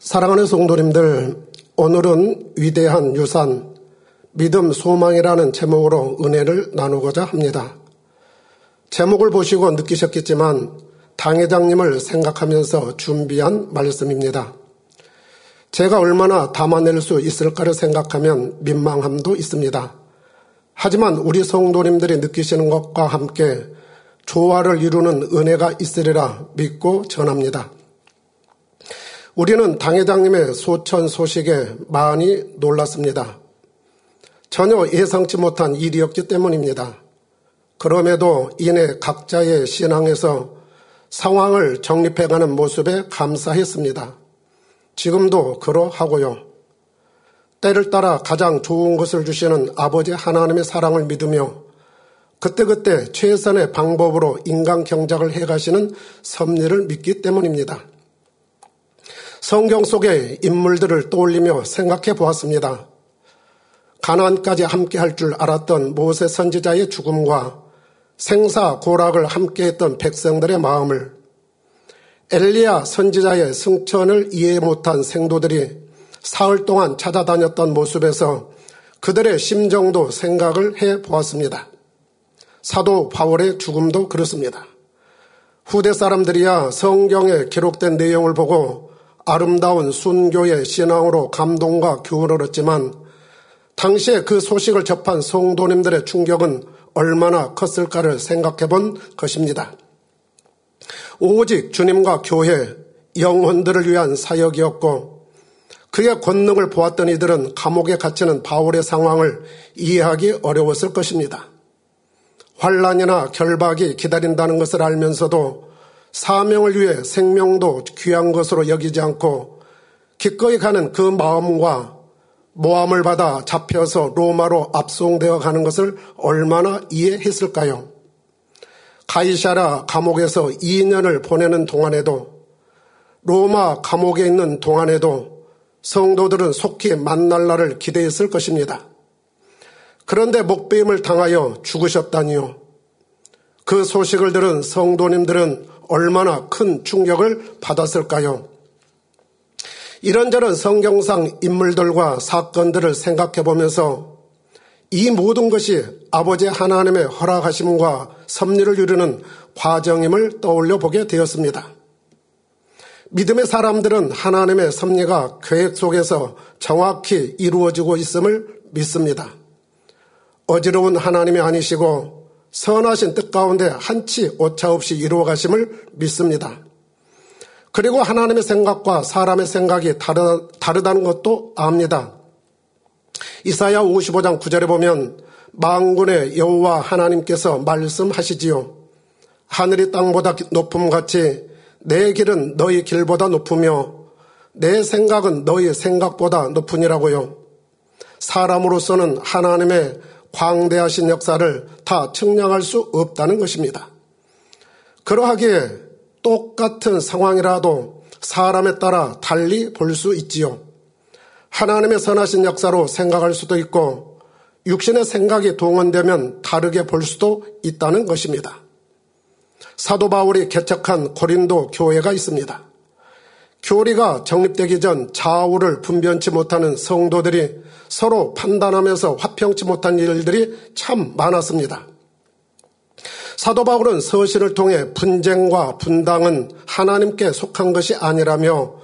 사랑하는 성도님들, 오늘은 위대한 유산, 믿음 소망이라는 제목으로 은혜를 나누고자 합니다. 제목을 보시고 느끼셨겠지만 당회장님을 생각하면서 준비한 말씀입니다. 제가 얼마나 담아낼 수 있을까를 생각하면 민망함도 있습니다. 하지만 우리 성도님들이 느끼시는 것과 함께 조화를 이루는 은혜가 있으리라 믿고 전합니다. 우리는 당회장님의 소천 소식에 많이 놀랐습니다. 전혀 예상치 못한 일이었기 때문입니다. 그럼에도 이내 각자의 신앙에서 상황을 정립해가는 모습에 감사했습니다. 지금도 그러하고요. 때를 따라 가장 좋은 것을 주시는 아버지 하나님의 사랑을 믿으며 그때그때 최선의 방법으로 인간 경작을 해가시는 섭리를 믿기 때문입니다. 성경 속의 인물들을 떠올리며 생각해 보았습니다. 가난까지 함께 할 줄 알았던 모세 선지자의 죽음과 생사 고락을 함께 했던 백성들의 마음을 엘리야 선지자의 승천을 이해 못한 생도들이 사흘 동안 찾아다녔던 모습에서 그들의 심정도 생각을 해 보았습니다. 사도 바울의 죽음도 그렇습니다. 후대 사람들이야 성경에 기록된 내용을 보고 아름다운 순교의 신앙으로 감동과 교훈을 얻지만 당시에 그 소식을 접한 성도님들의 충격은 얼마나 컸을까를 생각해 본 것입니다. 오직 주님과 교회, 영혼들을 위한 사역이었고 그의 권능을 보았던 이들은 감옥에 갇히는 바울의 상황을 이해하기 어려웠을 것입니다. 환란이나 결박이 기다린다는 것을 알면서도 사명을 위해 생명도 귀한 것으로 여기지 않고 기꺼이 가는 그 마음과 모함을 받아 잡혀서 로마로 압송되어 가는 것을 얼마나 이해했을까요? 가이샤라 감옥에서 2년을 보내는 동안에도 로마 감옥에 있는 동안에도 성도들은 속히 만날 날을 기대했을 것입니다. 그런데 목배임을 당하여 죽으셨다니요. 그 소식을 들은 성도님들은 얼마나 큰 충격을 받았을까요? 이런저런 성경상 인물들과 사건들을 생각해 보면서 이 모든 것이 아버지 하나님의 허락하심과 섭리를 이루는 과정임을 떠올려 보게 되었습니다. 믿음의 사람들은 하나님의 섭리가 계획 속에서 정확히 이루어지고 있음을 믿습니다. 어지러운 하나님이 아니시고 선하신 뜻 가운데 한치 오차 없이 이루어 가심을 믿습니다. 그리고 하나님의 생각과 사람의 생각이 다르, 다르다는 것도 압니다. 이사야 55장 9절에 보면 망군의 여호와 하나님께서 말씀하시지요. 하늘이 땅보다 높음 같이 내 길은 너희 길보다 높으며 내 생각은 너희 생각보다 높으니라고요. 사람으로서는 하나님의 광대하신 역사를 다 측량할 수 없다는 것입니다. 그러하기에 똑같은 상황이라도 사람에 따라 달리 볼 수 있지요. 하나님의 선하신 역사로 생각할 수도 있고 육신의 생각이 동원되면 다르게 볼 수도 있다는 것입니다. 사도 바울이 개척한 고린도 교회가 있습니다. 교리가 정립되기 전 좌우를 분변치 못하는 성도들이 서로 판단하면서 화평치 못한 일들이 참 많았습니다. 사도 바울은 서신을 통해 분쟁과 분당은 하나님께 속한 것이 아니라며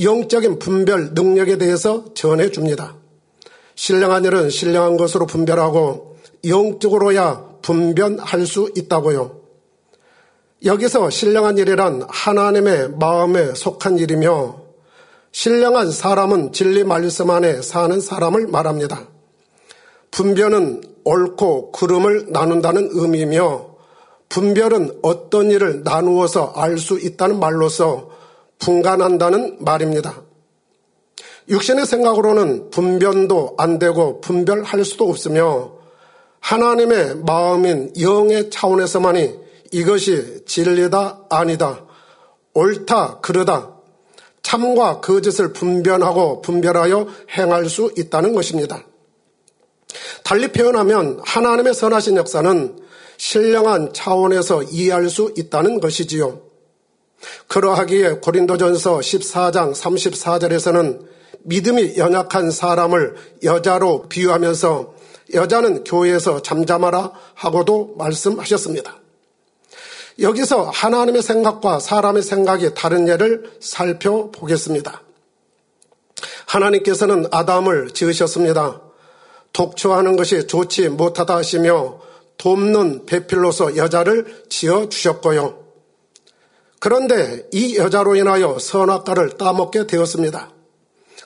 영적인 분별 능력에 대해서 전해줍니다. 신령한 일은 신령한 것으로 분별하고 영적으로야 분변할 수 있다고요. 여기서 신령한 일이란 하나님의 마음에 속한 일이며 신령한 사람은 진리 말씀 안에 사는 사람을 말합니다. 분별은 옳고 그름을 나눈다는 의미이며 분별은 어떤 일을 나누어서 알 수 있다는 말로서 분간한다는 말입니다. 육신의 생각으로는 분변도 안 되고 분별할 수도 없으며 하나님의 마음인 영의 차원에서만이 이것이 진리다 아니다 옳다 그르다 참과 거짓을 분별하고 분별하여 행할 수 있다는 것입니다. 달리 표현하면 하나님의 선하신 역사는 신령한 차원에서 이해할 수 있다는 것이지요. 그러하기에 고린도전서 14장 34절에서는 믿음이 연약한 사람을 여자로 비유하면서 여자는 교회에서 잠잠하라 하고도 말씀하셨습니다. 여기서 하나님의 생각과 사람의 생각이 다른 예를 살펴보겠습니다. 하나님께서는 아담을 지으셨습니다. 독초하는 것이 좋지 못하다 하시며 돕는 배필로서 여자를 지어 주셨고요. 그런데 이 여자로 인하여 선악과를 따먹게 되었습니다.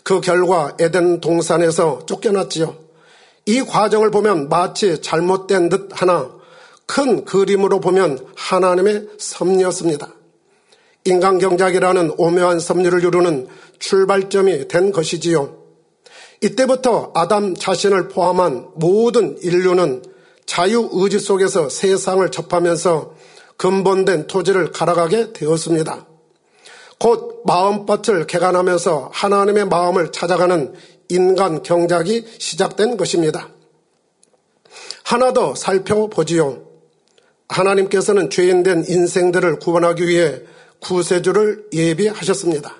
그 결과 에덴 동산에서 쫓겨났지요. 이 과정을 보면 마치 잘못된 듯 하나 큰 그림으로 보면 하나님의 섭리였습니다. 인간 경작이라는 오묘한 섭리를 이루는 출발점이 된 것이지요. 이때부터 아담 자신을 포함한 모든 인류는 자유의지 속에서 세상을 접하면서 근본된 토지를 갈아가게 되었습니다. 곧 마음밭을 개간하면서 하나님의 마음을 찾아가는 인간 경작이 시작된 것입니다. 하나 더 살펴보지요. 하나님께서는 죄인된 인생들을 구원하기 위해 구세주를 예비하셨습니다.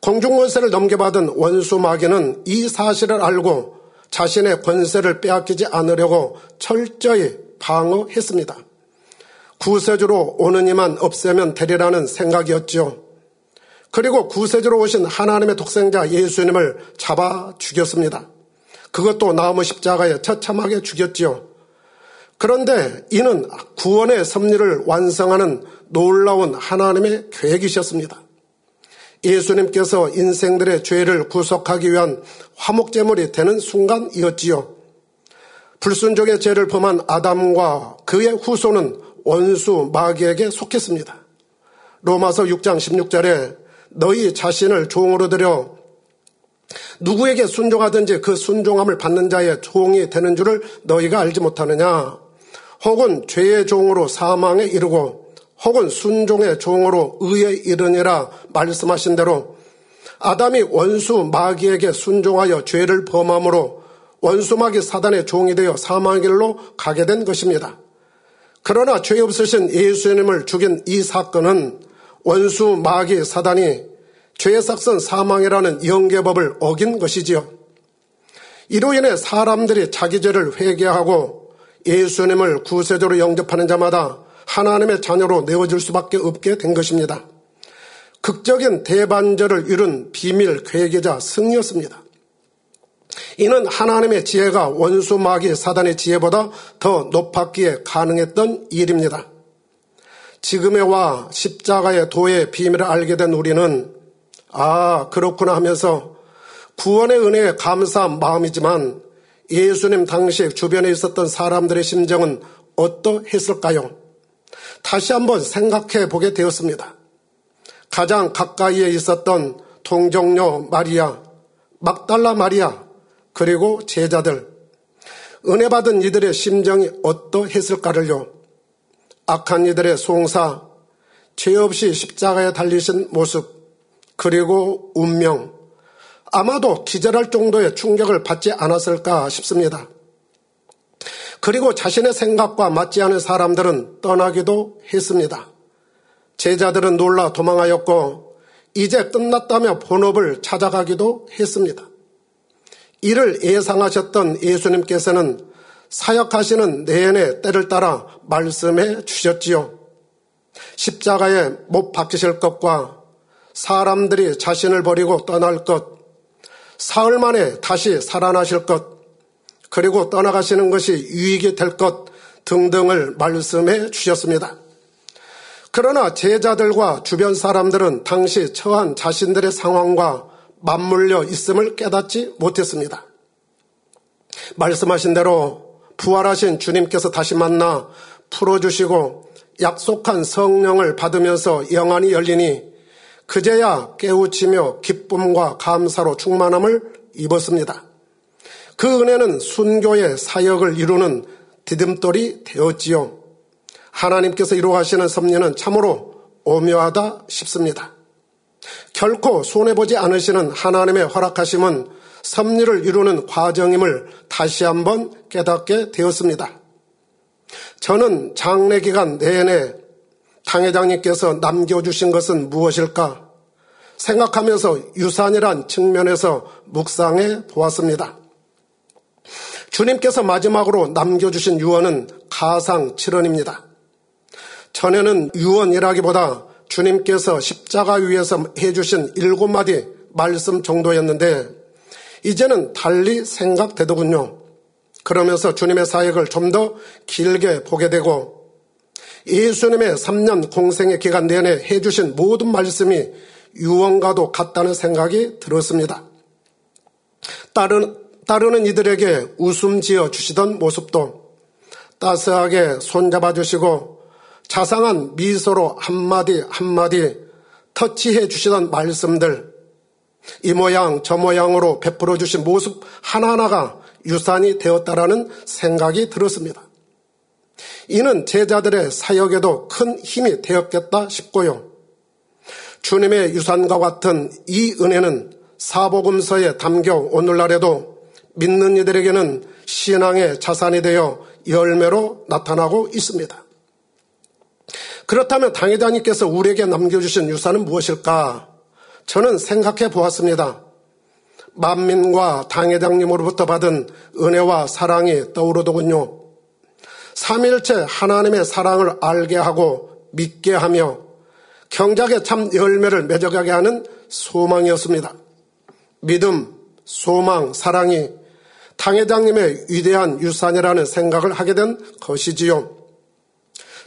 공중권세를 넘겨받은 원수 마귀는 이 사실을 알고 자신의 권세를 빼앗기지 않으려고 철저히 방어했습니다. 구세주로 오는 이만 없애면 되리라는 생각이었죠. 그리고 구세주로 오신 하나님의 독생자 예수님을 잡아 죽였습니다. 그것도 나무 십자가에 처참하게 죽였지요. 그런데 이는 구원의 섭리를 완성하는 놀라운 하나님의 계획이셨습니다. 예수님께서 인생들의 죄를 구속하기 위한 화목제물이 되는 순간이었지요. 불순종의 죄를 범한 아담과 그의 후손은 원수 마귀에게 속했습니다. 로마서 6장 16절에 너희 자신을 종으로 들여 누구에게 순종하든지 그 순종함을 받는 자의 종이 되는 줄을 너희가 알지 못하느냐? 혹은 죄의 종으로 사망에 이르고 혹은 순종의 종으로 의에 이르니라 말씀하신 대로 아담이 원수 마귀에게 순종하여 죄를 범함으로 원수 마귀 사단의 종이 되어 사망의 길로 가게 된 것입니다. 그러나 죄 없으신 예수님을 죽인 이 사건은 원수 마귀 사단이 죄의 삭선 사망이라는 영계법을 어긴 것이지요. 이로 인해 사람들이 자기 죄를 회개하고 예수님을 구세주로 영접하는 자마다 하나님의 자녀로 내어질 수밖에 없게 된 것입니다. 극적인 대반절을 이룬 비밀 괴계자 승이었습니다. 이는 하나님의 지혜가 원수 마귀 사단의 지혜보다 더 높았기에 가능했던 일입니다. 지금의 와 십자가의 도의 비밀을 알게 된 우리는 아, 그렇구나 하면서 구원의 은혜에 감사한 마음이지만 예수님 당시 주변에 있었던 사람들의 심정은 어떠했을까요? 다시 한번 생각해 보게 되었습니다. 가장 가까이에 있었던 동정녀 마리아, 막달라 마리아, 그리고 제자들, 은혜 받은 이들의 심정이 어떠했을까를요. 악한 이들의 송사, 죄 없이 십자가에 달리신 모습, 그리고 운명, 아마도 기절할 정도의 충격을 받지 않았을까 싶습니다. 그리고 자신의 생각과 맞지 않은 사람들은 떠나기도 했습니다. 제자들은 놀라 도망하였고 이제 끝났다며 본업을 찾아가기도 했습니다. 이를 예상하셨던 예수님께서는 사역하시는 내내 때를 따라 말씀해 주셨지요. 십자가에 못 박히실 것과 사람들이 자신을 버리고 떠날 것, 사흘 만에 다시 살아나실 것, 그리고 떠나가시는 것이 유익이 될 것 등등을 말씀해 주셨습니다. 그러나 제자들과 주변 사람들은 당시 처한 자신들의 상황과 맞물려 있음을 깨닫지 못했습니다. 말씀하신 대로 부활하신 주님께서 다시 만나 풀어주시고 약속한 성령을 받으면서 영안이 열리니 그제야 깨우치며 기쁨과 감사로 충만함을 입었습니다. 그 은혜는 순교의 사역을 이루는 디딤돌이 되었지요. 하나님께서 이루어가시는 섭리는 참으로 오묘하다 싶습니다. 결코 손해보지 않으시는 하나님의 허락하심은 섭리를 이루는 과정임을 다시 한번 깨닫게 되었습니다. 저는 장례 기간 내내 당회장님께서 남겨주신 것은 무엇일까? 생각하면서 유산이란 측면에서 묵상해 보았습니다. 주님께서 마지막으로 남겨주신 유언은 가상 7원입니다. 전에는 유언이라기보다 주님께서 십자가 위에서 해주신 일곱 마디 말씀 정도였는데 이제는 달리 생각되더군요. 그러면서 주님의 사역을 좀 더 길게 보게 되고 예수님의 3년 공생의 기간 내내 해주신 모든 말씀이 유언과도 같다는 생각이 들었습니다. 따르, 따르는 이들에게 웃음 지어 주시던 모습도 따스하게 손잡아 주시고 자상한 미소로 한마디 한마디 터치해 주시던 말씀들 이 모양 저 모양으로 베풀어 주신 모습 하나하나가 유산이 되었다라는 생각이 들었습니다. 이는 제자들의 사역에도 큰 힘이 되었겠다 싶고요. 주님의 유산과 같은 이 은혜는 사복음서에 담겨 오늘날에도 믿는 이들에게는 신앙의 자산이 되어 열매로 나타나고 있습니다. 그렇다면 당회장님께서 우리에게 남겨주신 유산은 무엇일까? 저는 생각해 보았습니다. 만민과 당회장님으로부터 받은 은혜와 사랑이 떠오르더군요. 삼일째 하나님의 사랑을 알게 하고 믿게 하며 경작의 참 열매를 맺어가게 하는 소망이었습니다. 믿음, 소망, 사랑이 당회장님의 위대한 유산이라는 생각을 하게 된 것이지요.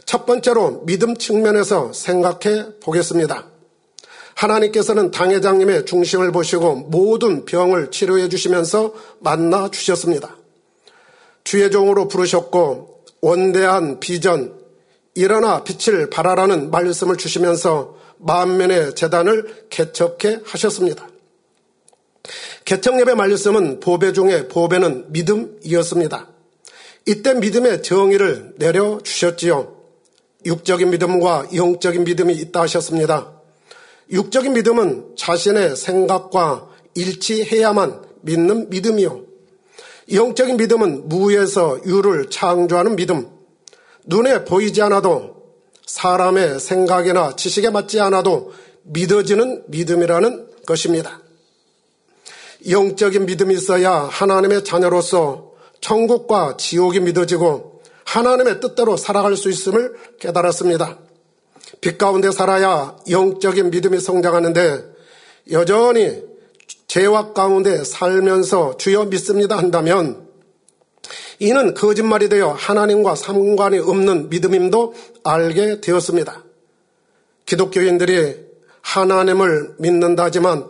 첫 번째로 믿음 측면에서 생각해 보겠습니다. 하나님께서는 당회장님의 중심을 보시고 모든 병을 치료해 주시면서 만나 주셨습니다. 주의 종으로 부르셨고 원대한 비전, 일어나 빛을 발하라는 말씀을 주시면서 만면의 재단을 개척해 하셨습니다. 개척예배 말씀은 보배 중에 보배는 믿음이었습니다. 이때 믿음의 정의를 내려주셨지요. 육적인 믿음과 영적인 믿음이 있다 하셨습니다. 육적인 믿음은 자신의 생각과 일치해야만 믿는 믿음이요. 영적인 믿음은 무에서 유를 창조하는 믿음. 눈에 보이지 않아도 사람의 생각이나 지식에 맞지 않아도 믿어지는 믿음이라는 것입니다. 영적인 믿음이 있어야 하나님의 자녀로서 천국과 지옥이 믿어지고 하나님의 뜻대로 살아갈 수 있음을 깨달았습니다. 빛 가운데 살아야 영적인 믿음이 성장하는데 여전히 죄악 가운데 살면서 주여 믿습니다 한다면 이는 거짓말이 되어 하나님과 상관이 없는 믿음임도 알게 되었습니다. 기독교인들이 하나님을 믿는다지만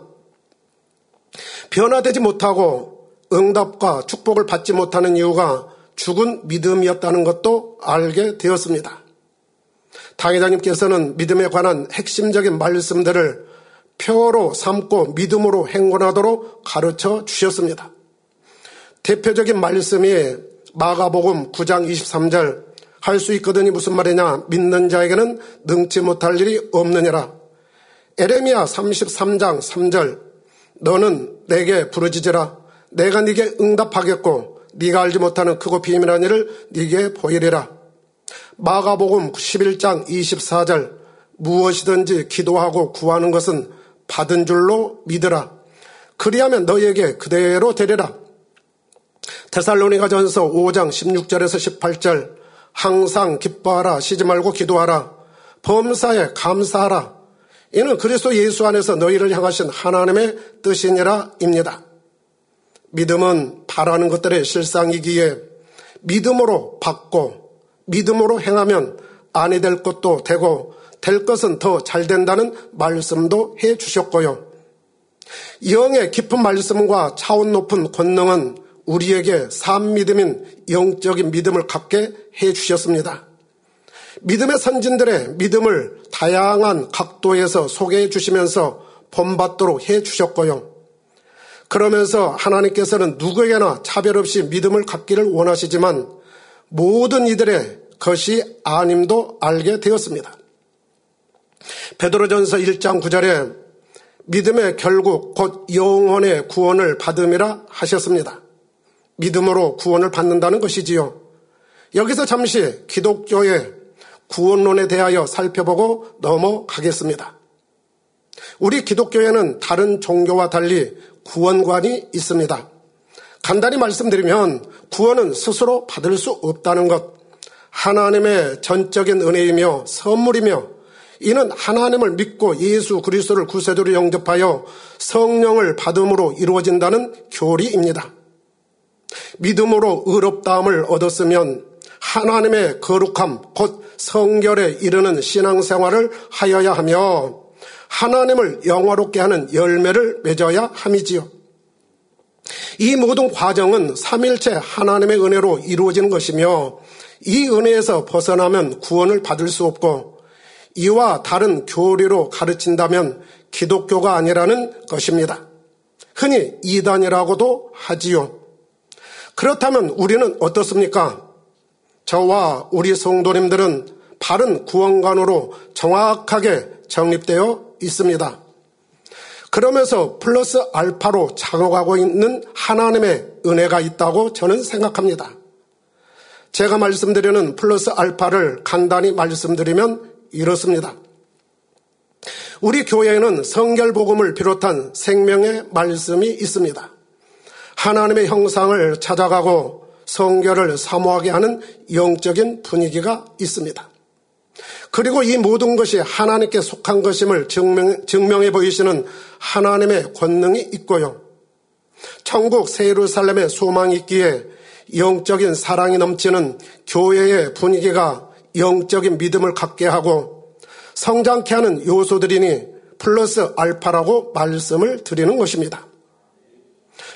변화되지 못하고 응답과 축복을 받지 못하는 이유가 죽은 믿음이었다는 것도 알게 되었습니다. 당회장님께서는 믿음에 관한 핵심적인 말씀들을 표로 삼고 믿음으로 행군하도록 가르쳐 주셨습니다. 대표적인 말씀이 마가복음 9장 23절 할 수 있거든이 무슨 말이냐 믿는 자에게는 능치 못할 일이 없느니라. 에레미야 33장 3절 너는 내게 부르짖으라 내가 네게 응답하겠고 네가 알지 못하는 크고 비밀한 일을 네게 보이리라. 마가복음 11장 24절 무엇이든지 기도하고 구하는 것은 받은 줄로 믿으라. 그리하면 너에게 그대로 되리라. 테살로니가 전서 5장 16절에서 18절 항상 기뻐하라 쉬지 말고 기도하라 범사에 감사하라 이는 그리스도 예수 안에서 너희를 향하신 하나님의 뜻이니라입니다. 믿음은 바라는 것들의 실상이기에 믿음으로 받고 믿음으로 행하면 아니 될 것도 되고 될 것은 더 잘 된다는 말씀도 해 주셨고요. 영의 깊은 말씀과 차원 높은 권능은 우리에게 삶 믿음인 영적인 믿음을 갖게 해 주셨습니다. 믿음의 선진들의 믿음을 다양한 각도에서 소개해 주시면서 본받도록 해 주셨고요. 그러면서 하나님께서는 누구에게나 차별 없이 믿음을 갖기를 원하시지만 모든 이들의 것이 아님도 알게 되었습니다. 베드로전서 1장 9절에 믿음의 결국 곧 영혼의 구원을 받음이라 하셨습니다. 믿음으로 구원을 받는다는 것이지요. 여기서 잠시 기독교의 구원론에 대하여 살펴보고 넘어가겠습니다. 우리 기독교에는 다른 종교와 달리 구원관이 있습니다. 간단히 말씀드리면 구원은 스스로 받을 수 없다는 것, 하나님의 전적인 은혜이며 선물이며 이는 하나님을 믿고 예수 그리스도를 구세주로 영접하여 성령을 받음으로 이루어진다는 교리입니다. 믿음으로 의롭다함을 얻었으면 하나님의 거룩함, 곧 성결에 이르는 신앙생활을 하여야 하며 하나님을 영화롭게 하는 열매를 맺어야 함이지요. 이 모든 과정은 삼일체 하나님의 은혜로 이루어지는 것이며 이 은혜에서 벗어나면 구원을 받을 수 없고 이와 다른 교리로 가르친다면 기독교가 아니라는 것입니다. 흔히 이단이라고도 하지요. 그렇다면 우리는 어떻습니까? 저와 우리 성도님들은 바른 구원관으로 정확하게 정립되어 있습니다. 그러면서 플러스 알파로 작용하고 있는 하나님의 은혜가 있다고 저는 생각합니다. 제가 말씀드리는 플러스 알파를 간단히 말씀드리면 이렇습니다. 우리 교회에는 성결복음을 비롯한 생명의 말씀이 있습니다. 하나님의 형상을 찾아가고 성결을 사모하게 하는 영적인 분위기가 있습니다. 그리고 이 모든 것이 하나님께 속한 것임을 증명, 증명해 보이시는 하나님의 권능이 있고요. 천국 세루살렘의 소망이 있기에 영적인 사랑이 넘치는 교회의 분위기가 영적인 믿음을 갖게 하고 성장케 하는 요소들이니 플러스 알파라고 말씀을 드리는 것입니다.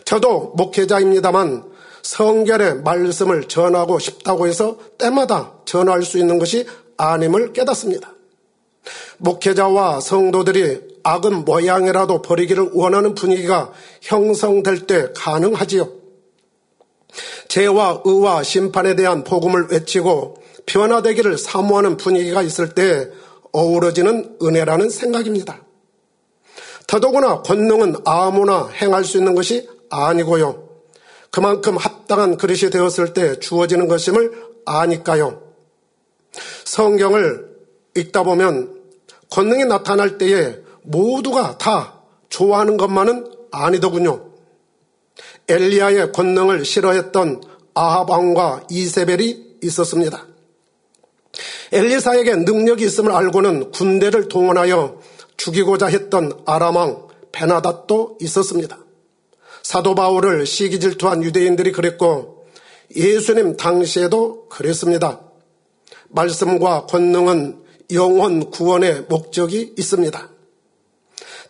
저도 목회자입니다만 성결의 말씀을 전하고 싶다고 해서 때마다 전할 수 있는 것이 아님을 깨닫습니다. 목회자와 성도들이 악은 모양이라도 버리기를 원하는 분위기가 형성될 때 가능하지요. 죄와 의와 심판에 대한 복음을 외치고 변화되기를 사모하는 분위기가 있을 때 어우러지는 은혜라는 생각입니다. 더더구나 권능은 아무나 행할 수 있는 것이 아니고요. 그만큼 합당한 그릇이 되었을 때 주어지는 것임을 아니까요. 성경을 읽다 보면 권능이 나타날 때에 모두가 다 좋아하는 것만은 아니더군요. 엘리야의 권능을 싫어했던 아합왕과 이세벨이 있었습니다. 엘리사에게 능력이 있음을 알고는 군대를 동원하여 죽이고자 했던 아람왕 베나닷도 있었습니다. 사도 바울을 시기 질투한 유대인들이 그랬고 예수님 당시에도 그랬습니다. 말씀과 권능은 영원 구원의 목적이 있습니다.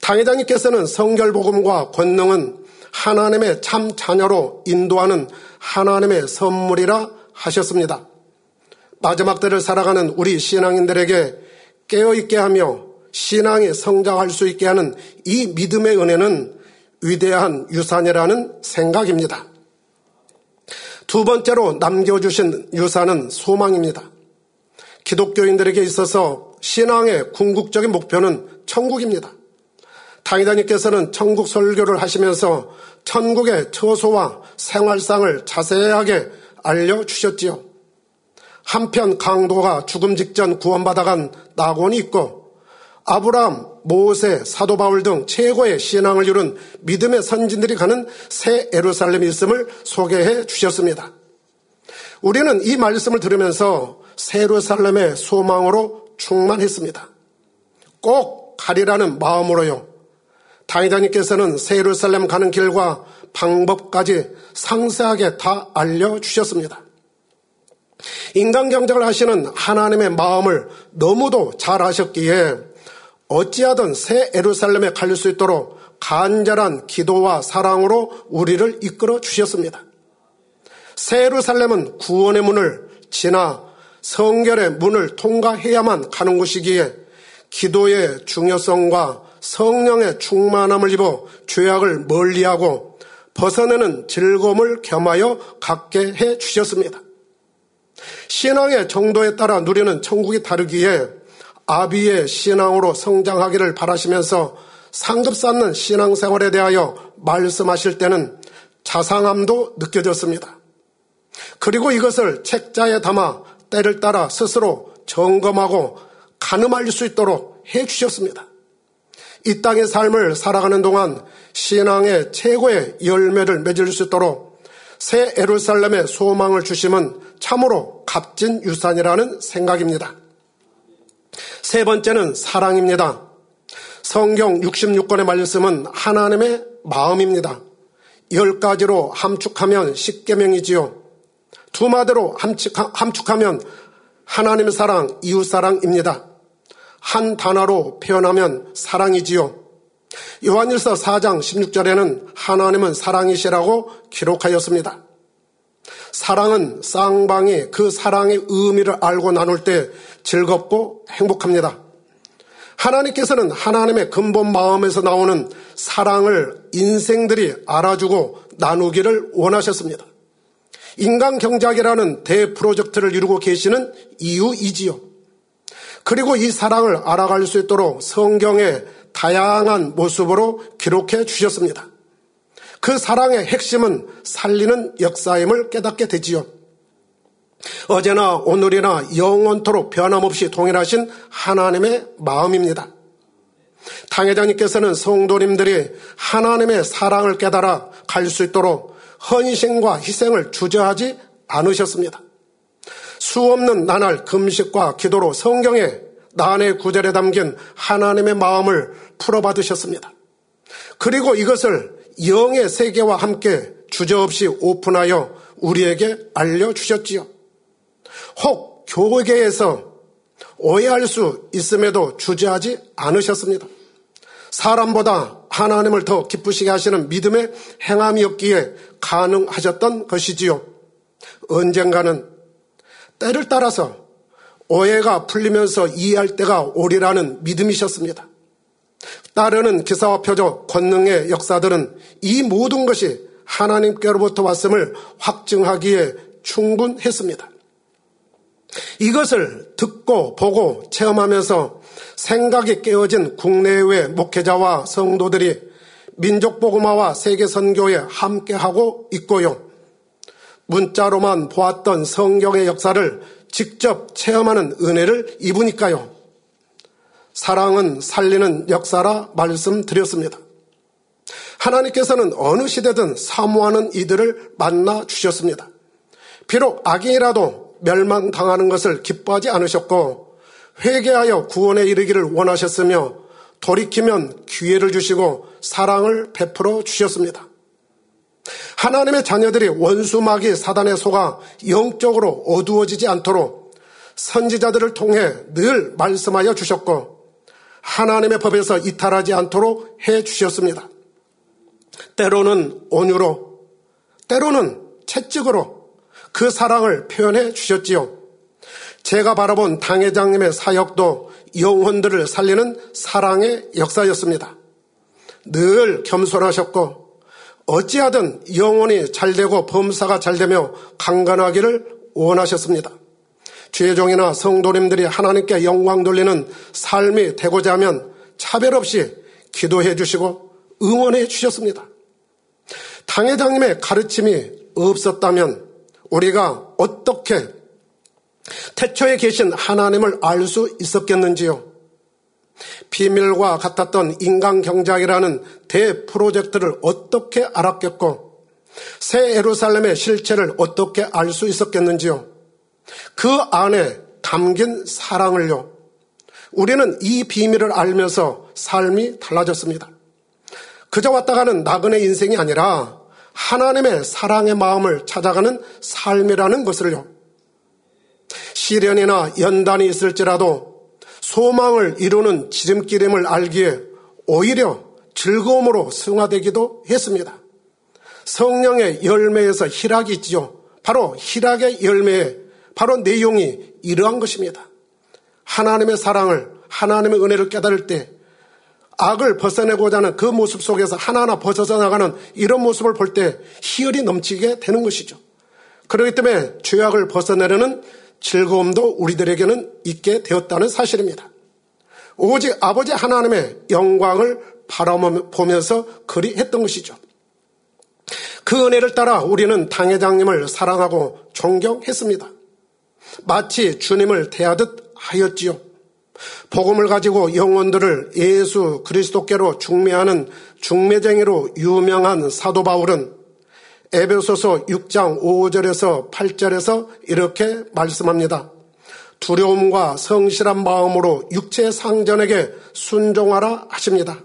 당회장님께서는 성결복음과 권능은 하나님의 참 자녀로 인도하는 하나님의 선물이라 하셨습니다. 마지막 때를 살아가는 우리 신앙인들에게 깨어있게 하며 신앙이 성장할 수 있게 하는 이 믿음의 은혜는 위대한 유산이라는 생각입니다. 두 번째로 남겨주신 유산은 소망입니다. 기독교인들에게 있어서 신앙의 궁극적인 목표는 천국입니다. 당이다님께서는 천국 설교를 하시면서 천국의 처소와 생활상을 자세하게 알려주셨지요. 한편 강도가 죽음 직전 구원받아간 낙원이 있고 아브라함, 모세, 사도 바울 등 최고의 신앙을 이룬 믿음의 선진들이 가는 새 에루살렘이 있음을 소개해 주셨습니다. 우리는 이 말씀을 들으면서 새 에루살렘의 소망으로 충만했습니다. 꼭 가리라는 마음으로요. 당회장님께서는 새 예루살렘 가는 길과 방법까지 상세하게 다 알려주셨습니다. 인간 경작을 하시는 하나님의 마음을 너무도 잘 아셨기에 어찌하든 새 에루살렘에 갈수 있도록 간절한 기도와 사랑으로 우리를 이끌어 주셨습니다. 새 에루살렘은 구원의 문을 지나 성결의 문을 통과해야만 가는 곳이기에 기도의 중요성과 성령의 충만함을 입어 죄악을 멀리하고 벗어내는 즐거움을 겸하여 갖게 해 주셨습니다. 신앙의 정도에 따라 누리는 천국이 다르기에 아비의 신앙으로 성장하기를 바라시면서 상급 쌓는 신앙생활에 대하여 말씀하실 때는 자상함도 느껴졌습니다. 그리고 이것을 책자에 담아 때를 따라 스스로 점검하고 가늠할 수 있도록 해 주셨습니다. 이 땅의 삶을 살아가는 동안 신앙의 최고의 열매를 맺을 수 있도록 새 에루살렘의 소망을 주심은 참으로 값진 유산이라는 생각입니다. 세 번째는 사랑입니다. 성경 66권의 말씀은 하나님의 마음입니다. 열 가지로 함축하면 십계명이지요. 두 마디로 함축하면 하나님의 사랑, 이웃 사랑입니다. 한 단어로 표현하면 사랑이지요. 요한일서 4장 16절에는 하나님은 사랑이시라고 기록하였습니다. 사랑은 쌍방이 그 사랑의 의미를 알고 나눌 때 즐겁고 행복합니다. 하나님께서는 하나님의 근본 마음에서 나오는 사랑을 인생들이 알아주고 나누기를 원하셨습니다. 인간 경작이라는 대프로젝트를 이루고 계시는 이유이지요. 그리고 이 사랑을 알아갈 수 있도록 성경의 다양한 모습으로 기록해 주셨습니다. 그 사랑의 핵심은 살리는 역사임을 깨닫게 되지요. 어제나 오늘이나 영원토록 변함없이 동일하신 하나님의 마음입니다. 당회장님께서는 성도님들이 하나님의 사랑을 깨달아 갈 수 있도록 헌신과 희생을 주저하지 않으셨습니다. 수없는 나날 금식과 기도로 성경에 난의 구절에 담긴 하나님의 마음을 풀어받으셨습니다. 그리고 이것을 영의 세계와 함께 주저없이 오픈하여 우리에게 알려주셨지요. 혹 교계에서 오해할 수 있음에도 주저하지 않으셨습니다. 사람보다 하나님을 더 기쁘시게 하시는 믿음의 행함이었기에 가능하셨던 것이지요. 언젠가는 때를 따라서 오해가 풀리면서 이해할 때가 오리라는 믿음이셨습니다. 따르는 기사와 표적, 권능의 역사들은 이 모든 것이 하나님께로부터 왔음을 확증하기에 충분했습니다. 이것을 듣고 보고 체험하면서 생각이 깨어진 국내외 목회자와 성도들이 민족보고마와 세계선교에 함께하고 있고요. 문자로만 보았던 성경의 역사를 직접 체험하는 은혜를 입으니까요. 사랑은 살리는 역사라 말씀드렸습니다. 하나님께서는 어느 시대든 사모하는 이들을 만나 주셨습니다. 비록 악인이라도 멸망당하는 것을 기뻐하지 않으셨고 회개하여 구원에 이르기를 원하셨으며 돌이키면 기회를 주시고 사랑을 베풀어 주셨습니다. 하나님의 자녀들이 원수 마귀 사단의 소가 영적으로 어두워지지 않도록 선지자들을 통해 늘 말씀하여 주셨고 하나님의 법에서 이탈하지 않도록 해 주셨습니다. 때로는 온유로, 때로는 채찍으로 그 사랑을 표현해 주셨지요. 제가 바라본 당회장님의 사역도 영혼들을 살리는 사랑의 역사였습니다. 늘 겸손하셨고 어찌하든 영혼이 잘되고 범사가 잘되며 강건하기를 원하셨습니다. 죄종이나 성도님들이 하나님께 영광 돌리는 삶이 되고자 하면 차별 없이 기도해 주시고 응원해 주셨습니다. 당회장님의 가르침이 없었다면 우리가 어떻게 태초에 계신 하나님을 알 수 있었겠는지요? 비밀과 같았던 인간 경작이라는 대 프로젝트를 어떻게 알았겠고 새 에루살렘의 실체를 어떻게 알 수 있었겠는지요. 그 안에 담긴 사랑을요. 우리는 이 비밀을 알면서 삶이 달라졌습니다. 그저 왔다 가는 나그네 인생이 아니라 하나님의 사랑의 마음을 찾아가는 삶이라는 것을요. 시련이나 연단이 있을지라도 소망을 이루는 지름길임을 알기에 오히려 즐거움으로 승화되기도 했습니다. 성령의 열매에서 희락이 있지요. 바로 희락의 열매에 바로 내용이 이러한 것입니다. 하나님의 사랑을 하나님의 은혜를 깨달을 때 악을 벗어내고자 하는 그 모습 속에서 하나하나 벗어져 나가는 이런 모습을 볼 때 희열이 넘치게 되는 것이죠. 그렇기 때문에 죄악을 벗어내려는 즐거움도 우리들에게는 있게 되었다는 사실입니다. 오직 아버지 하나님의 영광을 바라보면서 그리 했던 것이죠. 그 은혜를 따라 우리는 당회장님을 사랑하고 존경했습니다. 마치 주님을 대하듯 하였지요. 복음을 가지고 영혼들을 예수 그리스도께로 중매하는 중매쟁이로 유명한 사도 바울은 에베소서 6장 5절에서 8절에서 이렇게 말씀합니다. 두려움과 성실한 마음으로 육체 상전에게 순종하라 하십니다.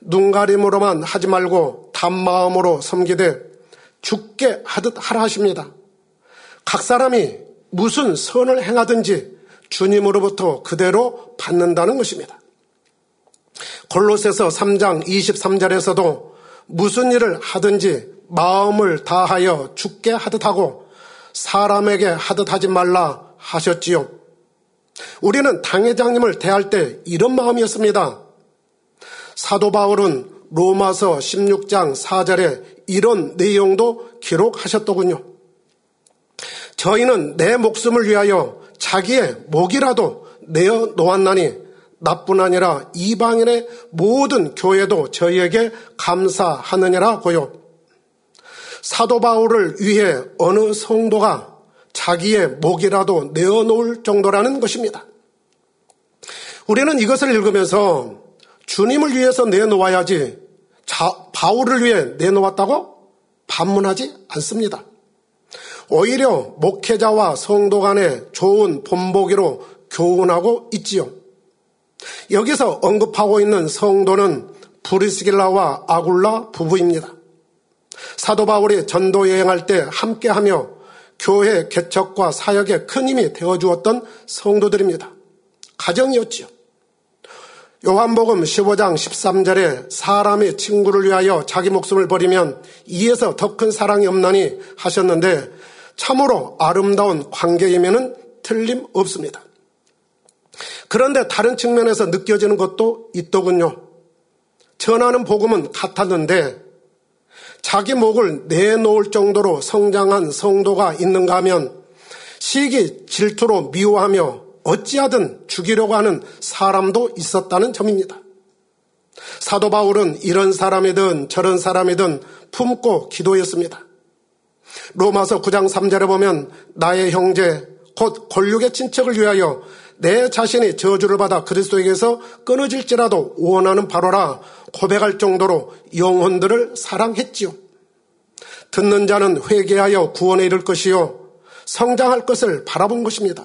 눈가림으로만 하지 말고 단마음으로 섬기되 죽게 하듯 하라 하십니다. 각 사람이 무슨 선을 행하든지 주님으로부터 그대로 받는다는 것입니다. 골로새서 3장 23절에서도 무슨 일을 하든지 마음을 다하여 죽게 하듯 하고 사람에게 하듯 하지 말라 하셨지요. 우리는 당회장님을 대할 때 이런 마음이었습니다. 사도 바울은 로마서 16장 4절에 이런 내용도 기록하셨더군요. 저희는 내 목숨을 위하여 자기의 목이라도 내어 놓았나니 나뿐 아니라 이방인의 모든 교회도 저희에게 감사하느니라 고요. 사도 바울을 위해 어느 성도가 자기의 목이라도 내어놓을 정도라는 것입니다. 우리는 이것을 읽으면서 주님을 위해서 내놓아야지 자, 바울을 위해 내놓았다고 반문하지 않습니다. 오히려 목회자와 성도 간의 좋은 본보기로 교훈하고 있지요. 여기서 언급하고 있는 성도는 브리스길라와 아굴라 부부입니다. 사도 바울이 전도 여행할 때 함께하며 교회 개척과 사역에 큰 힘이 되어 주었던 성도들입니다. 가정이었지요. 요한복음 15장 13절에 사람의 친구를 위하여 자기 목숨을 버리면 이에서 더 큰 사랑이 없나니 하셨는데 참으로 아름다운 관계이면은 틀림없습니다. 그런데 다른 측면에서 느껴지는 것도 있더군요. 전하는 복음은 같았는데 자기 목을 내놓을 정도로 성장한 성도가 있는가 하면 시기 질투로 미워하며 어찌하든 죽이려고 하는 사람도 있었다는 점입니다. 사도 바울은 이런 사람이든 저런 사람이든 품고 기도했습니다. 로마서 9장 3절에 보면 나의 형제 곧 권력의 친척을 위하여 내 자신이 저주를 받아 그리스도에게서 끊어질지라도 원하는 바로라 고백할 정도로 영혼들을 사랑했지요. 듣는 자는 회개하여 구원에 이를 것이요 성장할 것을 바라본 것입니다.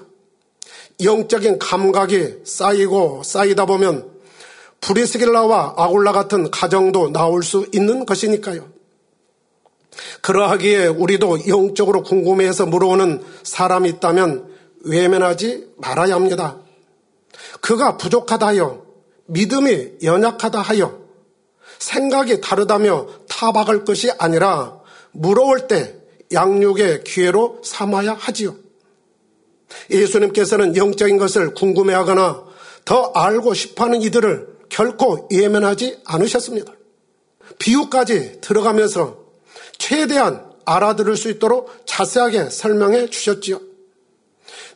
영적인 감각이 쌓이고 쌓이다 보면 브리스길라와 아굴라 같은 가정도 나올 수 있는 것이니까요. 그러하기에 우리도 영적으로 궁금해해서 물어오는 사람이 있다면 외면하지 말아야 합니다. 그가 부족하다 하여 믿음이 연약하다 하여 생각이 다르다며 타박할 것이 아니라 물어올 때 양육의 기회로 삼아야 하지요. 예수님께서는 영적인 것을 궁금해하거나 더 알고 싶어하는 이들을 결코 예면하지 않으셨습니다. 비유까지 들어가면서 최대한 알아들을 수 있도록 자세하게 설명해 주셨지요.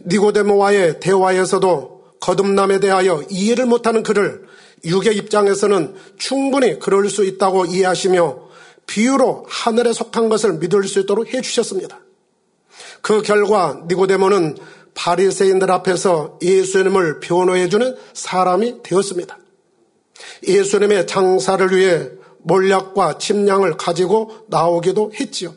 니고데모와의 대화에서도 거듭남에 대하여 이해를 못하는 그를 육의 입장에서는 충분히 그럴 수 있다고 이해하시며 비유로 하늘에 속한 것을 믿을 수 있도록 해주셨습니다. 그 결과 니고데모는 바리새인들 앞에서 예수님을 변호해주는 사람이 되었습니다. 예수님의 장사를 위해 몰약과 침량을 가지고 나오기도 했지요.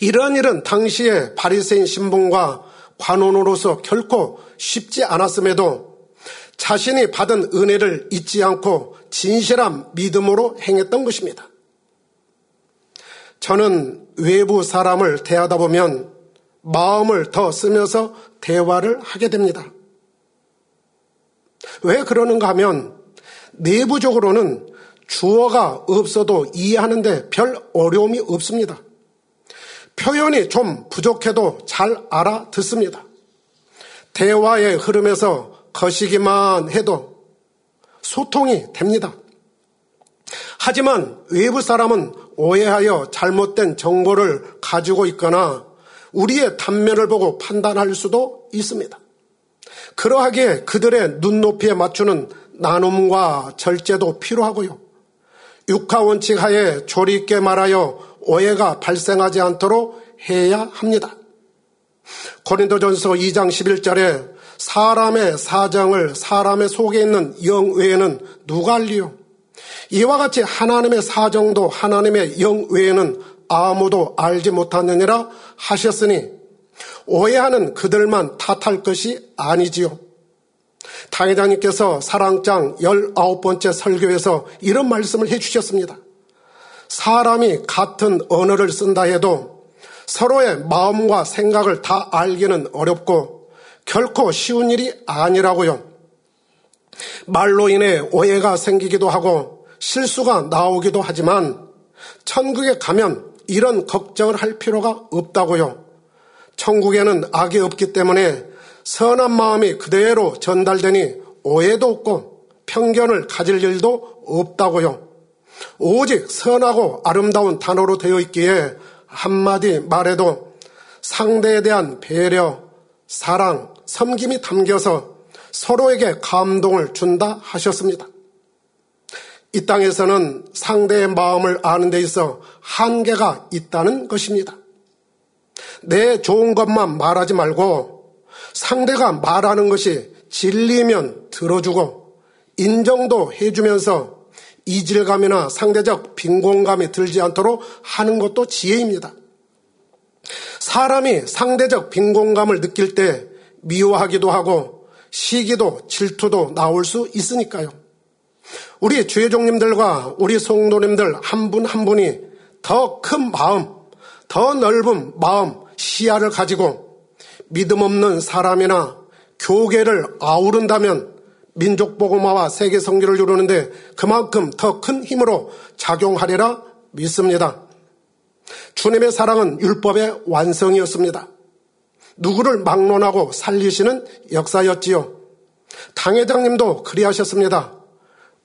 이러한 일은 당시의 바리새인 신분과 관원으로서 결코 쉽지 않았음에도 자신이 받은 은혜를 잊지 않고 진실한 믿음으로 행했던 것입니다. 저는 외부 사람을 대하다 보면 마음을 더 쓰면서 대화를 하게 됩니다. 왜 그러는가 하면 내부적으로는 주어가 없어도 이해하는데 별 어려움이 없습니다. 표현이 좀 부족해도 잘 알아듣습니다. 대화의 흐름에서 거시기만 해도 소통이 됩니다. 하지만 외부 사람은 오해하여 잘못된 정보를 가지고 있거나 우리의 단면을 보고 판단할 수도 있습니다. 그러하기에 그들의 눈높이에 맞추는 나눔과 절제도 필요하고요. 육하 원칙 하에 조리 있게 말하여 오해가 발생하지 않도록 해야 합니다. 고린도전서 2장 11절에 사람의 사정을 사람의 속에 있는 영 외에는 누가 알리요? 이와 같이 하나님의 사정도 하나님의 영 외에는 아무도 알지 못하느니라 하셨으니 오해하는 그들만 탓할 것이 아니지요. 당회장님께서 사랑장 19번째 설교에서 이런 말씀을 해주셨습니다. 사람이 같은 언어를 쓴다 해도 서로의 마음과 생각을 다 알기는 어렵고 결코 쉬운 일이 아니라고요. 말로 인해 오해가 생기기도 하고 실수가 나오기도 하지만 천국에 가면 이런 걱정을 할 필요가 없다고요. 천국에는 악이 없기 때문에 선한 마음이 그대로 전달되니 오해도 없고 편견을 가질 일도 없다고요. 오직 선하고 아름다운 단어로 되어 있기에 한마디 말해도 상대에 대한 배려, 사랑, 섬김이 담겨서 서로에게 감동을 준다 하셨습니다. 이 땅에서는 상대의 마음을 아는 데 있어 한계가 있다는 것입니다. 내 좋은 것만 말하지 말고 상대가 말하는 것이 진리면 들어주고 인정도 해주면서 이질감이나 상대적 빈곤감이 들지 않도록 하는 것도 지혜입니다. 사람이 상대적 빈곤감을 느낄 때 미워하기도 하고 시기도 질투도 나올 수 있으니까요. 우리 주의종님들과 우리 성도님들 한 분한 한 분이 더 큰 마음, 더 넓은 마음, 시야를 가지고 믿음 없는 사람이나 교계를 아우른다면 민족 보고마와 세계 성기를 이루는데 그만큼 더 큰 힘으로 작용하리라 믿습니다. 주님의 사랑은 율법의 완성이었습니다. 누구를 막론하고 살리시는 역사였지요. 당회장님도 그리하셨습니다.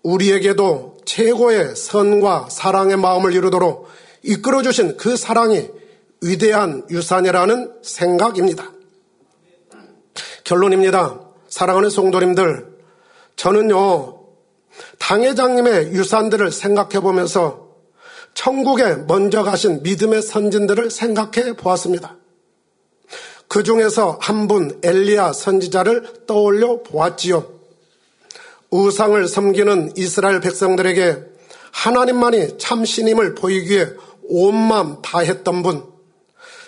우리에게도 최고의 선과 사랑의 마음을 이루도록 이끌어주신 그 사랑이 위대한 유산이라는 생각입니다. 결론입니다. 사랑하는 성도님들, 저는요, 당회장님의 유산들을 생각해 보면서 천국에 먼저 가신 믿음의 선진들을 생각해 보았습니다. 그 중에서 한 분 엘리야 선지자를 떠올려 보았지요. 우상을 섬기는 이스라엘 백성들에게 하나님만이 참 신임을 보이기에 온 마음 다했던 분,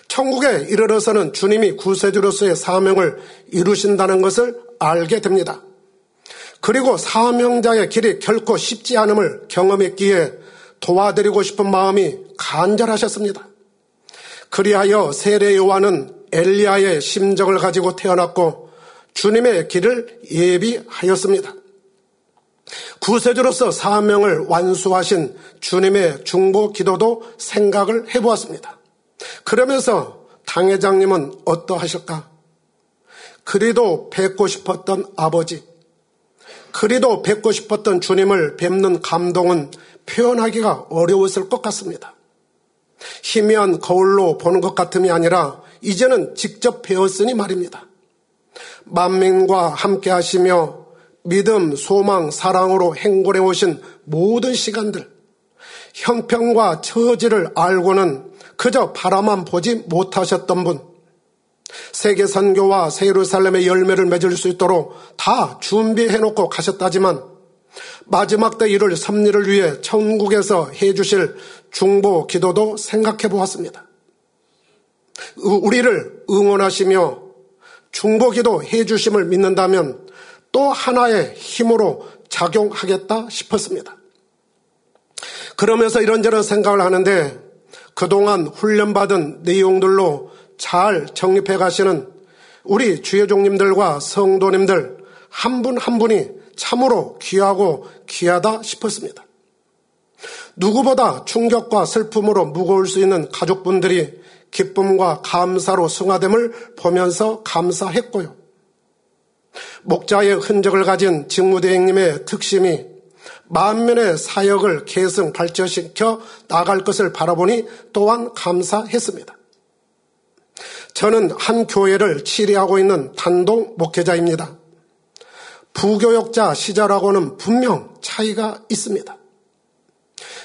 천국에 이르러서는 주님이 구세주로서의 사명을 이루신다는 것을 알게 됩니다. 그리고 사명자의 길이 결코 쉽지 않음을 경험했기에 도와드리고 싶은 마음이 간절하셨습니다. 그리하여 세례 요한은 엘리야의 심정을 가지고 태어났고 주님의 길을 예비하였습니다. 구세주로서 사명을 완수하신 주님의 중보 기도도 생각을 해보았습니다. 그러면서 당회장님은 어떠하실까? 그리도 뵙고 싶었던 아버지, 그리도 뵙고 싶었던 주님을 뵙는 감동은 표현하기가 어려웠을 것 같습니다. 희미한 거울로 보는 것 같음이 아니라 이제는 직접 배웠으니 말입니다. 만민과 함께 하시며 믿음, 소망, 사랑으로 행골해 오신 모든 시간들, 형편과 처지를 알고는 그저 바라만 보지 못하셨던 분, 세계 선교와 세루살렘의 열매를 맺을 수 있도록 다 준비해 놓고 가셨다지만 마지막 때 이룰 섭리를 위해 천국에서 해 주실 중보 기도도 생각해 보았습니다. 우리를 응원하시며 중보 기도 해 주심을 믿는다면 또 하나의 힘으로 작용하겠다 싶었습니다. 그러면서 이런저런 생각을 하는데 그동안 훈련받은 내용들로 잘 정립해 가시는 우리 주여종님들과 성도님들 한 분한 한 분이 참으로 귀하고 귀하다 싶었습니다. 누구보다 충격과 슬픔으로 무거울 수 있는 가족분들이 기쁨과 감사로 승화됨을 보면서 감사했고요. 목자의 흔적을 가진 직무대행님의 특심이 만면의 사역을 계승 발전시켜 나갈 것을 바라보니 또한 감사했습니다. 저는 한 교회를 치리하고 있는 단독 목회자입니다. 부교역자 시절하고는 분명 차이가 있습니다.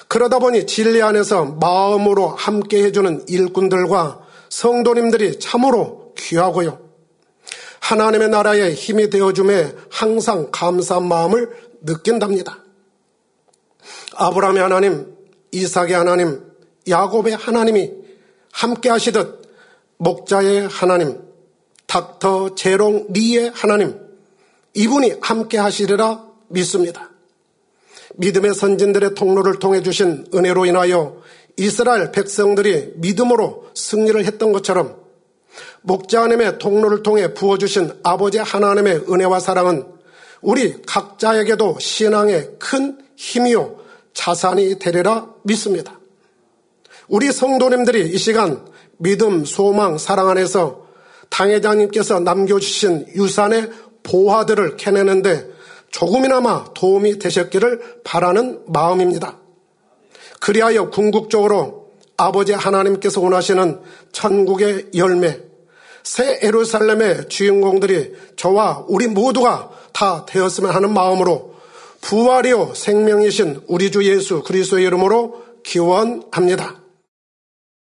그러다 보니 진리 안에서 마음으로 함께 해주는 일꾼들과 성도님들이 참으로 귀하고요. 하나님의 나라의 힘이 되어줌에 항상 감사한 마음을 느낀답니다. 아브라함의 하나님, 이삭의 하나님, 야곱의 하나님이 함께 하시듯 목자의 하나님, 닥터 제롱 리의 하나님, 이분이 함께 하시리라 믿습니다. 믿음의 선진들의 통로를 통해 주신 은혜로 인하여 이스라엘 백성들이 믿음으로 승리를 했던 것처럼 목자 하나님의 통로를 통해 부어주신 아버지 하나님의 은혜와 사랑은 우리 각자에게도 신앙의 큰 힘이요 자산이 되리라 믿습니다. 우리 성도님들이 이 시간 믿음, 소망, 사랑 안에서 당회장님께서 남겨주신 유산의 보화들을 캐내는데 조금이나마 도움이 되셨기를 바라는 마음입니다. 그리하여 궁극적으로 아버지 하나님께서 원하시는 천국의 열매, 새 에루살렘의 주인공들이 저와 우리 모두가 다 되었으면 하는 마음으로 부활이요 생명이신 우리 주 예수 그리스도의 이름으로 기원합니다.